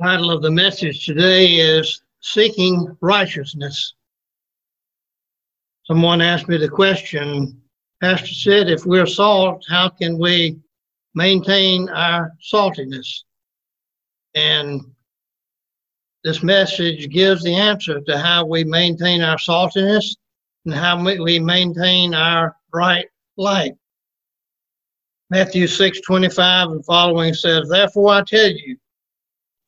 title of the message today is Seeking Righteousness. Someone asked me the question, Pastor Sid, if we're salt, how can we maintain our saltiness? And this message gives the answer to how we maintain our saltiness and how we maintain our bright light. Matthew 6 25 and following says, Therefore I tell you,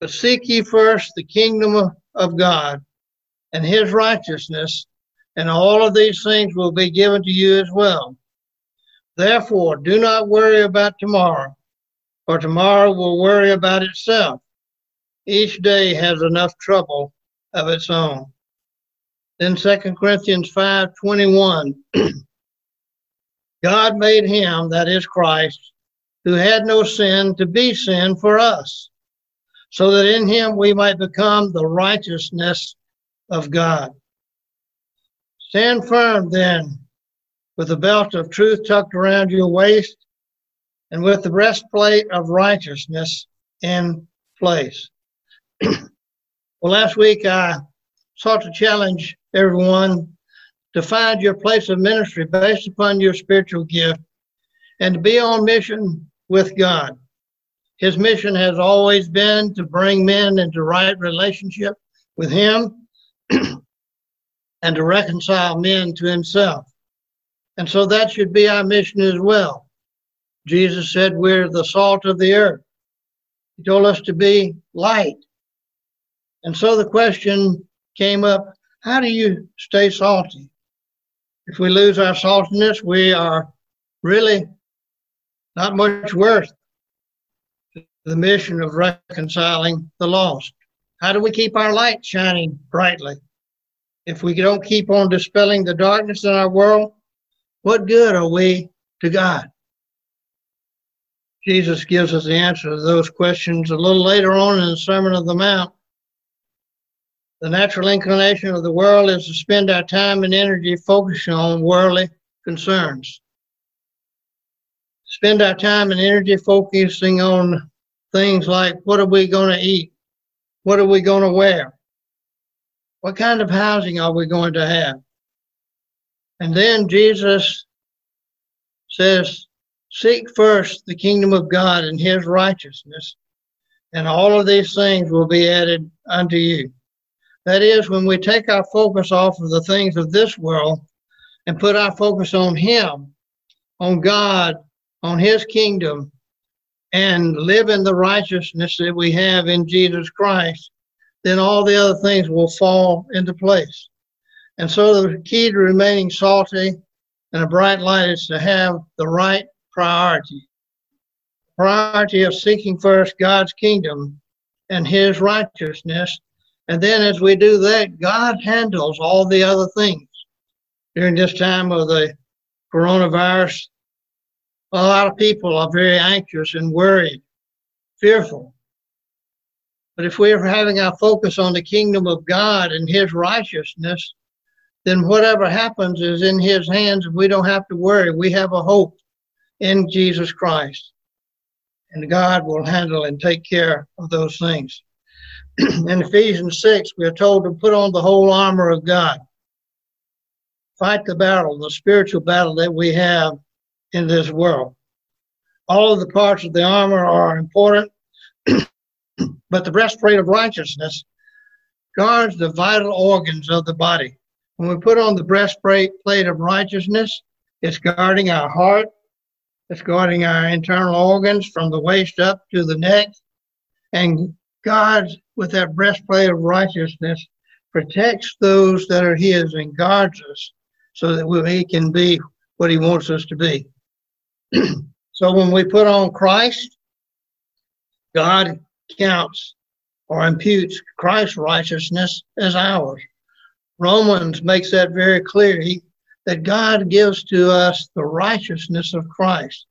But seek ye first the kingdom of God and his righteousness, and all of these things will be given to you as well. Therefore, do not worry about tomorrow, for tomorrow will worry about itself. Each day has enough trouble of its own. Then 2 Corinthians 5:21 God made him, that is Christ, who had no sin, to be sin for us so that in him we might become the righteousness of God. Stand firm then, with the belt of truth tucked around your waist, and with the breastplate of righteousness in place. well, last week I sought to challenge everyone to find your place of ministry based upon your spiritual gift and to be on mission with God. His mission has always been to bring men into right relationship with Him and to reconcile men to Himself. And so that should be our mission as well. Jesus said we're the salt of the earth. He told us to be light. And so the question came up how do you stay salty? If we lose our saltiness, we are really not much worth the mission of reconciling the lost. How do we keep our light shining brightly? If we don't keep on dispelling the darkness in our world, what good are we to God? Jesus gives us the answer to those questions a little later on in the Sermon of the Mount. The natural inclination of the world is to spend our time and energy focusing on worldly concerns. Spend our time and energy focusing on things like what are we going to eat? What are we going to wear? What kind of housing are we going to have? And then Jesus says, Seek first the kingdom of God and his righteousness, and all of these things will be added unto you. That is, when we take our focus off of the things of this world and put our focus on Him, on God, on His kingdom, and live in the righteousness that we have in Jesus Christ, then all the other things will fall into place. And so the key to remaining salty and a bright light is to have the right priority. Priority of seeking first God's kingdom and his righteousness. And then as we do that, God handles all the other things. During this time of the coronavirus, a lot of people are very anxious and worried, fearful. But if we're having our focus on the kingdom of God and His righteousness, then whatever happens is in His hands and we don't have to worry. We have a hope in Jesus Christ. And God will handle and take care of those things. in Ephesians 6, we are told to put on the whole armor of God. Fight the battle, the spiritual battle that we have in this world. All of the parts of the armor are important, but the breastplate of righteousness guards the vital organs of the body. When we put on the breastplate of righteousness, it's guarding our heart, it's guarding our internal organs from the waist up to the neck, and God, with that breastplate of righteousness, protects those that are His and guards us so that we can be what He wants us to be. so when we put on Christ, God counts or imputes Christ's righteousness as ours. Romans makes that very clear he, that God gives to us the righteousness of Christ.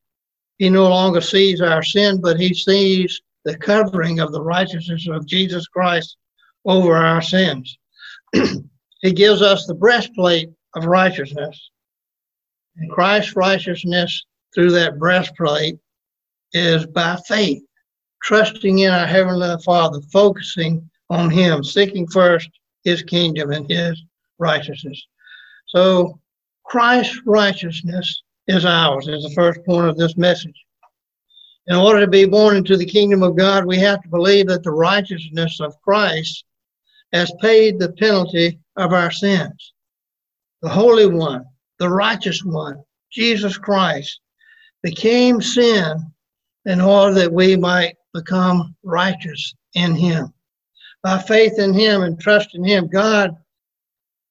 He no longer sees our sin, but he sees the covering of the righteousness of Jesus Christ over our sins. he gives us the breastplate of righteousness. And Christ's righteousness through that breastplate is by faith, trusting in our Heavenly Father, focusing on Him, seeking first His kingdom and His righteousness. So Christ's righteousness is ours, is the first point of this message. In order to be born into the kingdom of God, we have to believe that the righteousness of Christ has paid the penalty of our sins. The Holy One, the Righteous One, Jesus Christ, became sin in order that we might become righteous in Him. By faith in Him and trust in Him, God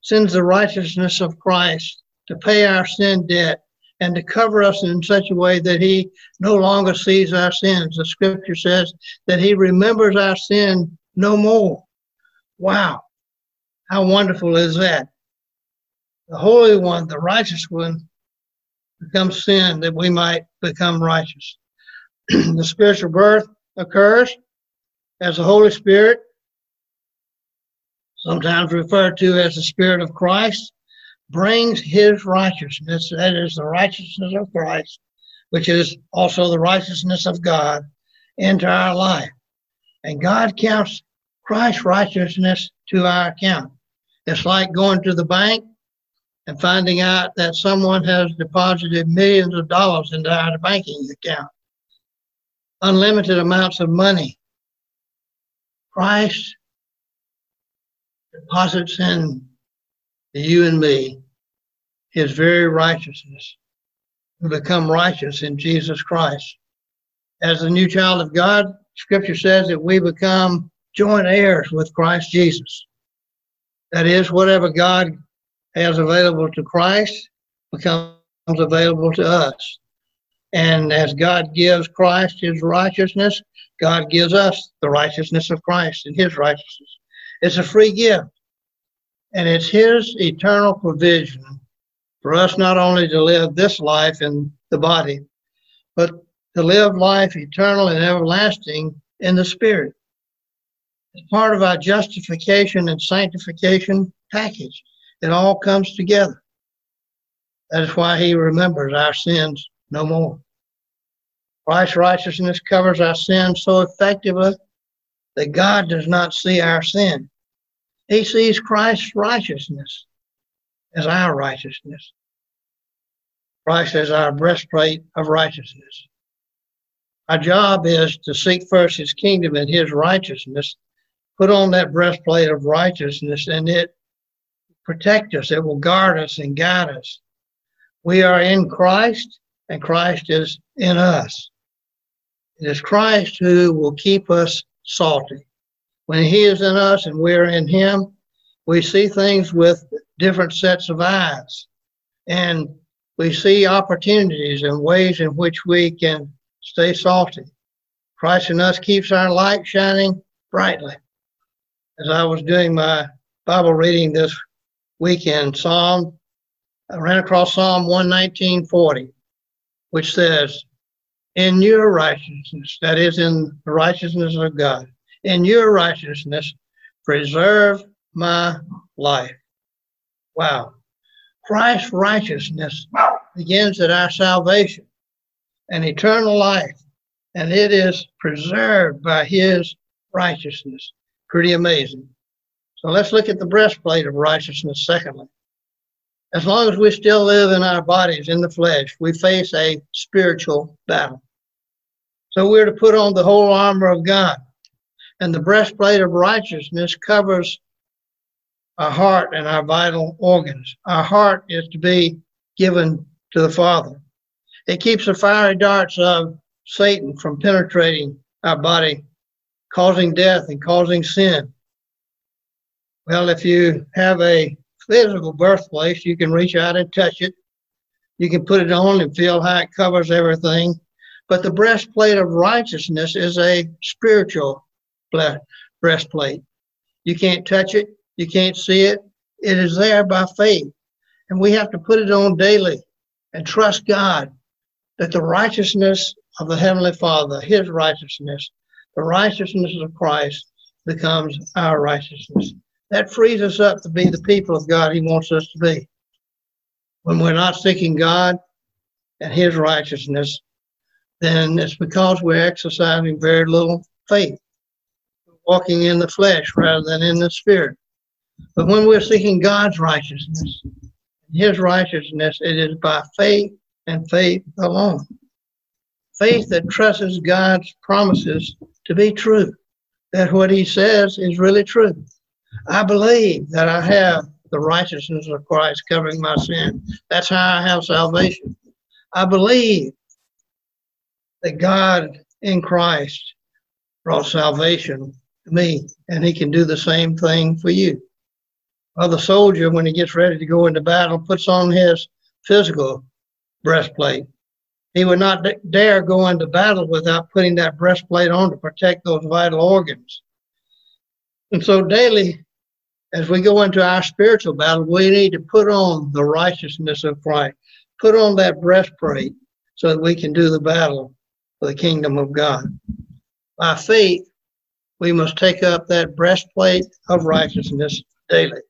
sends the righteousness of Christ to pay our sin debt and to cover us in such a way that he no longer sees our sins. The scripture says that he remembers our sin no more. Wow. How wonderful is that? The Holy One, the righteous one, becomes sin that we might become righteous. the spiritual birth occurs as the Holy Spirit, sometimes referred to as the Spirit of Christ, brings his righteousness, that is the righteousness of Christ, which is also the righteousness of God, into our life. And God counts Christ's righteousness to our account. It's like going to the bank and finding out that someone has deposited millions of dollars into our banking account, unlimited amounts of money. Christ deposits in you and me his very righteousness. We become righteous in Jesus Christ. As a new child of God, scripture says that we become joint heirs with Christ Jesus. That is, whatever God has available to Christ becomes available to us. And as God gives Christ his righteousness, God gives us the righteousness of Christ and his righteousness. It's a free gift. And it's his eternal provision for us not only to live this life in the body, but to live life eternal and everlasting in the spirit. It's part of our justification and sanctification package. It all comes together. That is why he remembers our sins no more. Christ's righteousness covers our sins so effectively that God does not see our sin. He sees Christ's righteousness as our righteousness. Christ is our breastplate of righteousness. Our job is to seek first his kingdom and his righteousness, put on that breastplate of righteousness, and it protect us. It will guard us and guide us. We are in Christ, and Christ is in us. It is Christ who will keep us salty. When he is in us and we're in him, we see things with different sets of eyes. And we see opportunities and ways in which we can stay salty. Christ in us keeps our light shining brightly. As I was doing my Bible reading this weekend, Psalm, I ran across Psalm 119.40, which says, In your righteousness, that is in the righteousness of God, in your righteousness, preserve my life. Wow. Christ's righteousness begins at our salvation and eternal life, and it is preserved by his righteousness. Pretty amazing. So let's look at the breastplate of righteousness, secondly. As long as we still live in our bodies, in the flesh, we face a spiritual battle. So we're to put on the whole armor of God. And the breastplate of righteousness covers our heart and our vital organs. Our heart is to be given to the Father. It keeps the fiery darts of Satan from penetrating our body, causing death and causing sin. Well, if you have a physical breastplate, you can reach out and touch it. You can put it on and feel how it covers everything. But the breastplate of righteousness is a spiritual breastplate. You can't touch it. You can't see it. It is there by faith. And we have to put it on daily and trust God that the righteousness of the Heavenly Father, His righteousness, the righteousness of Christ becomes our righteousness. That frees us up to be the people of God He wants us to be. When we're not seeking God and His righteousness, then it's because we're exercising very little faith, walking in the flesh rather than in the spirit. But when we're seeking God's righteousness, His righteousness, it is by faith and faith alone. Faith that trusts God's promises to be true, that what He says is really true. I believe that I have the righteousness of Christ covering my sin. That's how I have salvation. I believe that God in Christ brought salvation to me, and He can do the same thing for you. Well, the soldier, when he gets ready to go into battle, puts on his physical breastplate. He would not dare go into battle without putting that breastplate on to protect those vital organs. And so, daily, as we go into our spiritual battle, we need to put on the righteousness of Christ, put on that breastplate so that we can do the battle for the kingdom of God. By faith, we must take up that breastplate of righteousness daily.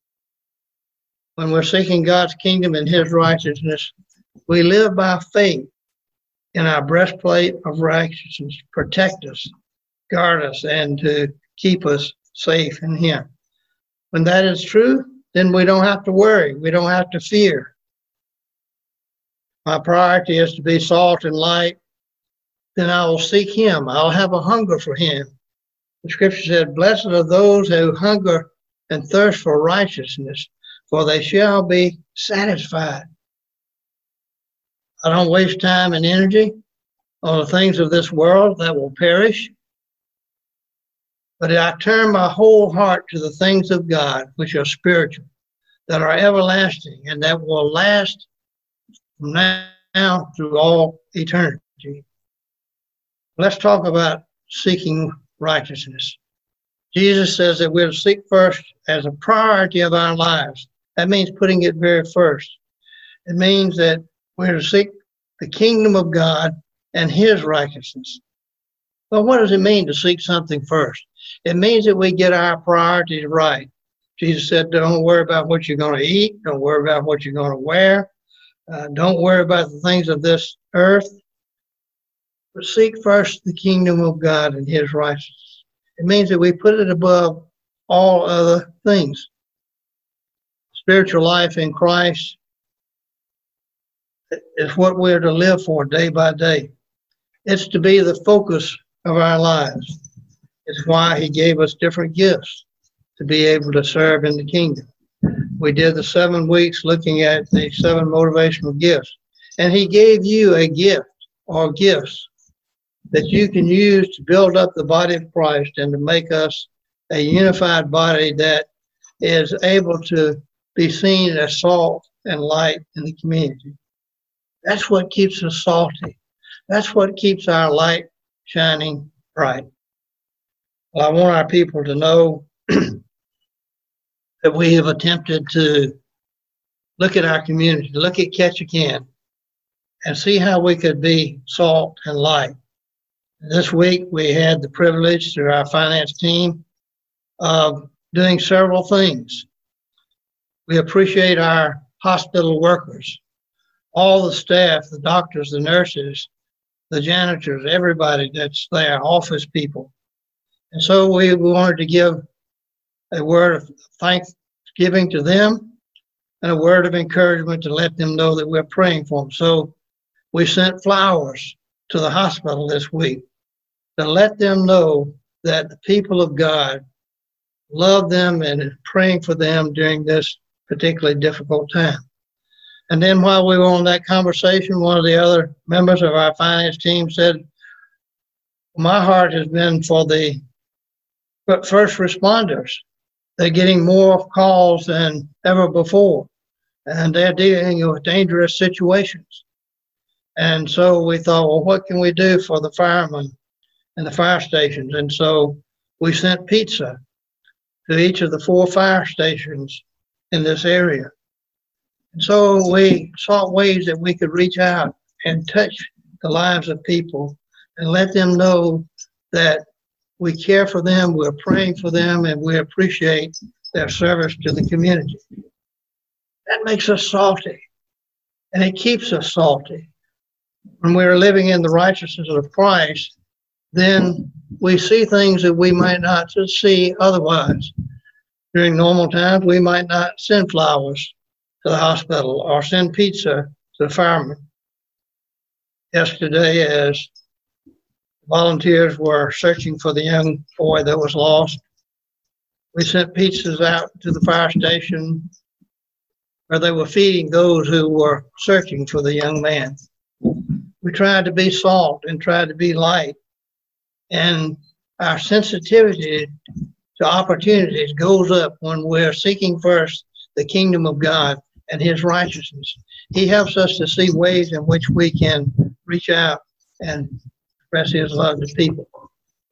When we're seeking God's kingdom and His righteousness, we live by faith in our breastplate of righteousness, protect us, guard us, and to keep us safe in Him. When that is true, then we don't have to worry. We don't have to fear. My priority is to be salt and light then I will seek him. I'll have a hunger for him. The scripture said, Blessed are those who hunger and thirst for righteousness, for they shall be satisfied. I don't waste time and energy on the things of this world that will perish, but I turn my whole heart to the things of God, which are spiritual, that are everlasting, and that will last from now through all eternity. Let's talk about seeking righteousness. Jesus says that we're to seek first as a priority of our lives. That means putting it very first. It means that we're to seek the kingdom of God and his righteousness. But what does it mean to seek something first? It means that we get our priorities right. Jesus said, Don't worry about what you're going to eat. Don't worry about what you're going to wear. Uh, don't worry about the things of this earth. But seek first the kingdom of God and his righteousness. It means that we put it above all other things. Spiritual life in Christ is what we're to live for day by day. It's to be the focus of our lives. It's why he gave us different gifts to be able to serve in the kingdom. We did the seven weeks looking at the seven motivational gifts, and he gave you a gift or gifts that you can use to build up the body of Christ and to make us a unified body that is able to be seen as salt and light in the community. That's what keeps us salty. That's what keeps our light shining bright. Well, I want our people to know that we have attempted to look at our community, look at Ketchikan, and see how we could be salt and light this week, we had the privilege through our finance team of doing several things. We appreciate our hospital workers, all the staff, the doctors, the nurses, the janitors, everybody that's there, office people. And so we wanted to give a word of thanksgiving to them and a word of encouragement to let them know that we're praying for them. So we sent flowers to the hospital this week to let them know that the people of God love them and is praying for them during this particularly difficult time. And then while we were on that conversation, one of the other members of our finance team said, My heart has been for the first responders. They're getting more calls than ever before, and they're dealing with dangerous situations. And so we thought, well, what can we do for the firemen and the fire stations. And so we sent pizza to each of the four fire stations in this area. And so we sought ways that we could reach out and touch the lives of people and let them know that we care for them, we're praying for them, and we appreciate their service to the community. That makes us salty, and it keeps us salty. When we're living in the righteousness of Christ, then we see things that we might not see otherwise. During normal times, we might not send flowers to the hospital or send pizza to the firemen. Yesterday, as volunteers were searching for the young boy that was lost, we sent pizzas out to the fire station where they were feeding those who were searching for the young man. We tried to be salt and tried to be light and our sensitivity to opportunities goes up when we're seeking first the kingdom of God and his righteousness. He helps us to see ways in which we can reach out and express his love to people.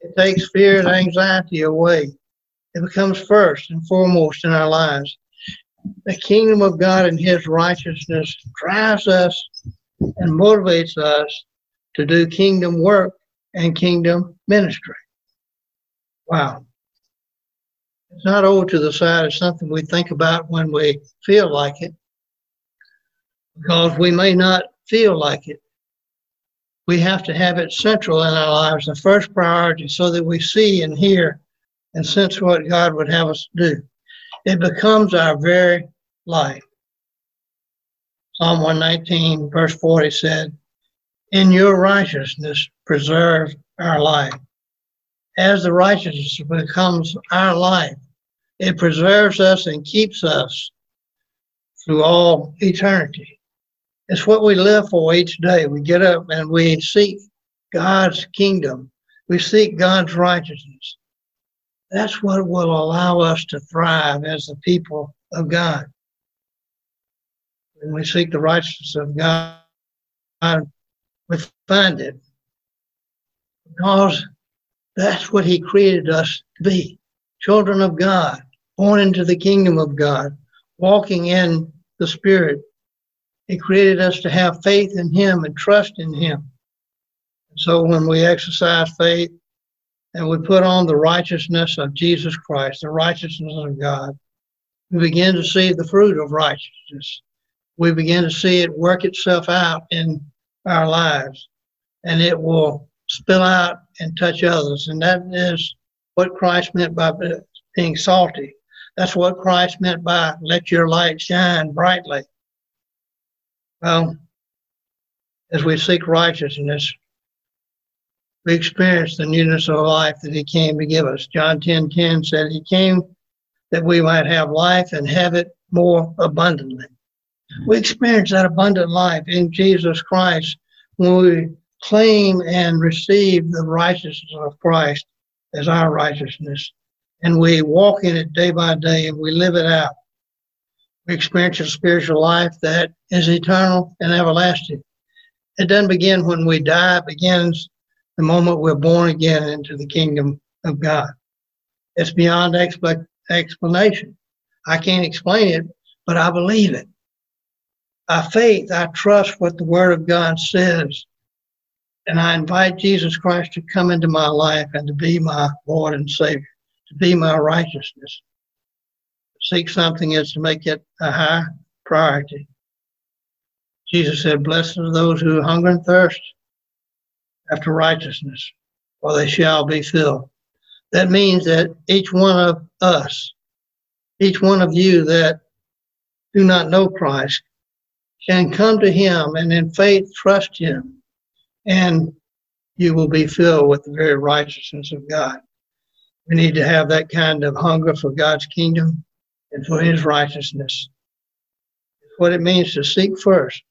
It takes fear and anxiety away. It becomes first and foremost in our lives. The kingdom of God and his righteousness drives us and motivates us to do kingdom work and kingdom ministry. Wow. It's not over to the side. It's something we think about when we feel like it, because we may not feel like it. We have to have it central in our lives, the first priority, so that we see and hear and sense what God would have us do. It becomes our very life. Psalm 119, verse 40 said, in your righteousness preserve our life. As the righteousness becomes our life, it preserves us and keeps us through all eternity. It's what we live for each day. We get up and we seek God's kingdom. We seek God's righteousness. That's what will allow us to thrive as the people of God. When we seek the righteousness of God, we find it because that's what he created us to be children of God, born into the kingdom of God, walking in the Spirit. He created us to have faith in Him and trust in Him. So when we exercise faith and we put on the righteousness of Jesus Christ, the righteousness of God, we begin to see the fruit of righteousness. We begin to see it work itself out in our lives and it will spill out and touch others. And that is what Christ meant by being salty. That's what Christ meant by let your light shine brightly. Well, as we seek righteousness, we experience the newness of life that he came to give us. John 10 10 said he came that we might have life and have it more abundantly. We experience that abundant life in Jesus Christ when we claim and receive the righteousness of Christ as our righteousness. And we walk in it day by day and we live it out. We experience a spiritual life that is eternal and everlasting. It doesn't begin when we die, it begins the moment we're born again into the kingdom of God. It's beyond expl- explanation. I can't explain it, but I believe it. By faith, I trust what the Word of God says and I invite Jesus Christ to come into my life and to be my Lord and Savior, to be my righteousness. Seek something is to make it a high priority. Jesus said, Blessed are those who hunger and thirst after righteousness, for they shall be filled. That means that each one of us, each one of you that do not know Christ, can come to Him and in faith trust Him and you will be filled with the very righteousness of God. We need to have that kind of hunger for God's kingdom and for his righteousness. What it means to seek first,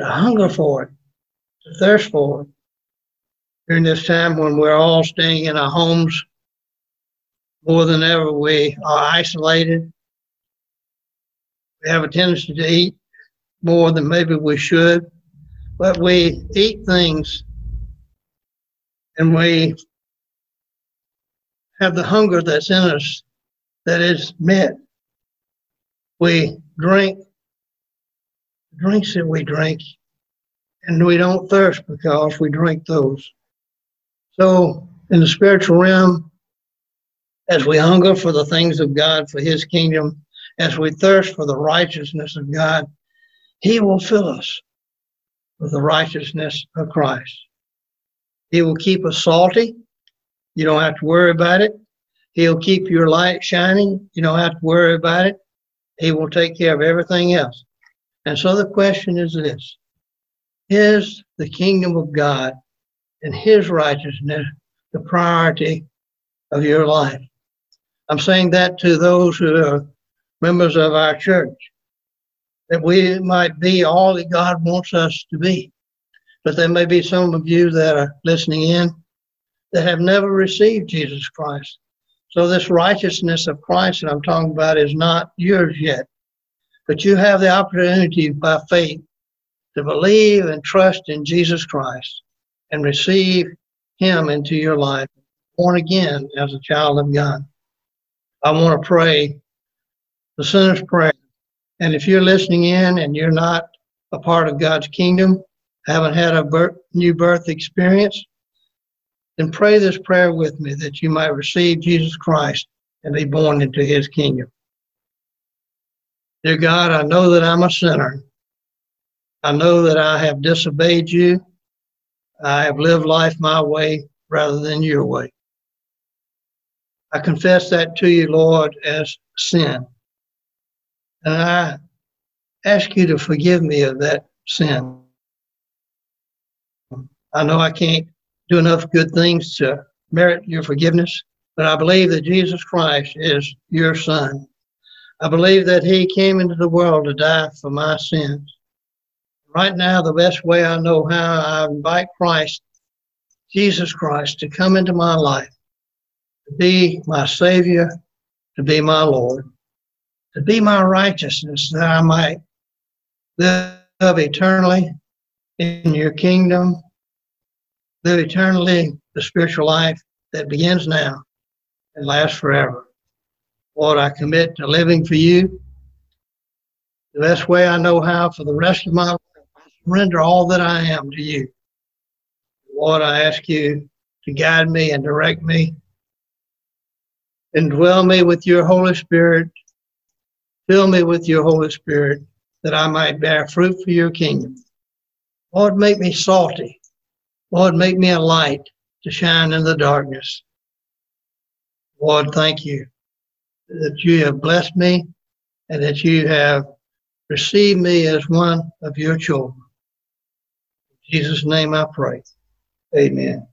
to hunger for it, to thirst for it. During this time when we're all staying in our homes, more than ever, we are isolated. We have a tendency to eat more than maybe we should but we eat things and we have the hunger that's in us that is met. We drink drinks that we drink, and we don't thirst because we drink those. So, in the spiritual realm, as we hunger for the things of God, for His kingdom, as we thirst for the righteousness of God, He will fill us with the righteousness of Christ. He will keep us salty. You don't have to worry about it. He'll keep your light shining. You don't have to worry about it. He will take care of everything else. And so the question is this Is the kingdom of God and His righteousness the priority of your life? I'm saying that to those who are members of our church, that we might be all that God wants us to be. But there may be some of you that are listening in that have never received Jesus Christ. So this righteousness of Christ that I'm talking about is not yours yet. But you have the opportunity by faith to believe and trust in Jesus Christ and receive him into your life, born again as a child of God. I want to pray the sinner's prayer. And if you're listening in and you're not a part of God's kingdom, haven't had a birth, new birth experience, then pray this prayer with me that you might receive Jesus Christ and be born into his kingdom. Dear God, I know that I'm a sinner. I know that I have disobeyed you. I have lived life my way rather than your way. I confess that to you, Lord, as sin. And I ask you to forgive me of that sin. I know I can't do enough good things to merit your forgiveness, but I believe that Jesus Christ is your Son. I believe that He came into the world to die for my sins. Right now, the best way I know how, I invite Christ, Jesus Christ, to come into my life, to be my Savior, to be my Lord, to be my righteousness, that I might live eternally in your kingdom live eternally the spiritual life that begins now and lasts forever. Lord, I commit to living for you the best way I know how for the rest of my life. I surrender all that I am to you. Lord, I ask you to guide me and direct me and dwell me with your Holy Spirit. Fill me with your Holy Spirit that I might bear fruit for your kingdom. Lord, make me salty Lord, make me a light to shine in the darkness. Lord, thank you that you have blessed me and that you have received me as one of your children. In Jesus' name I pray. Amen.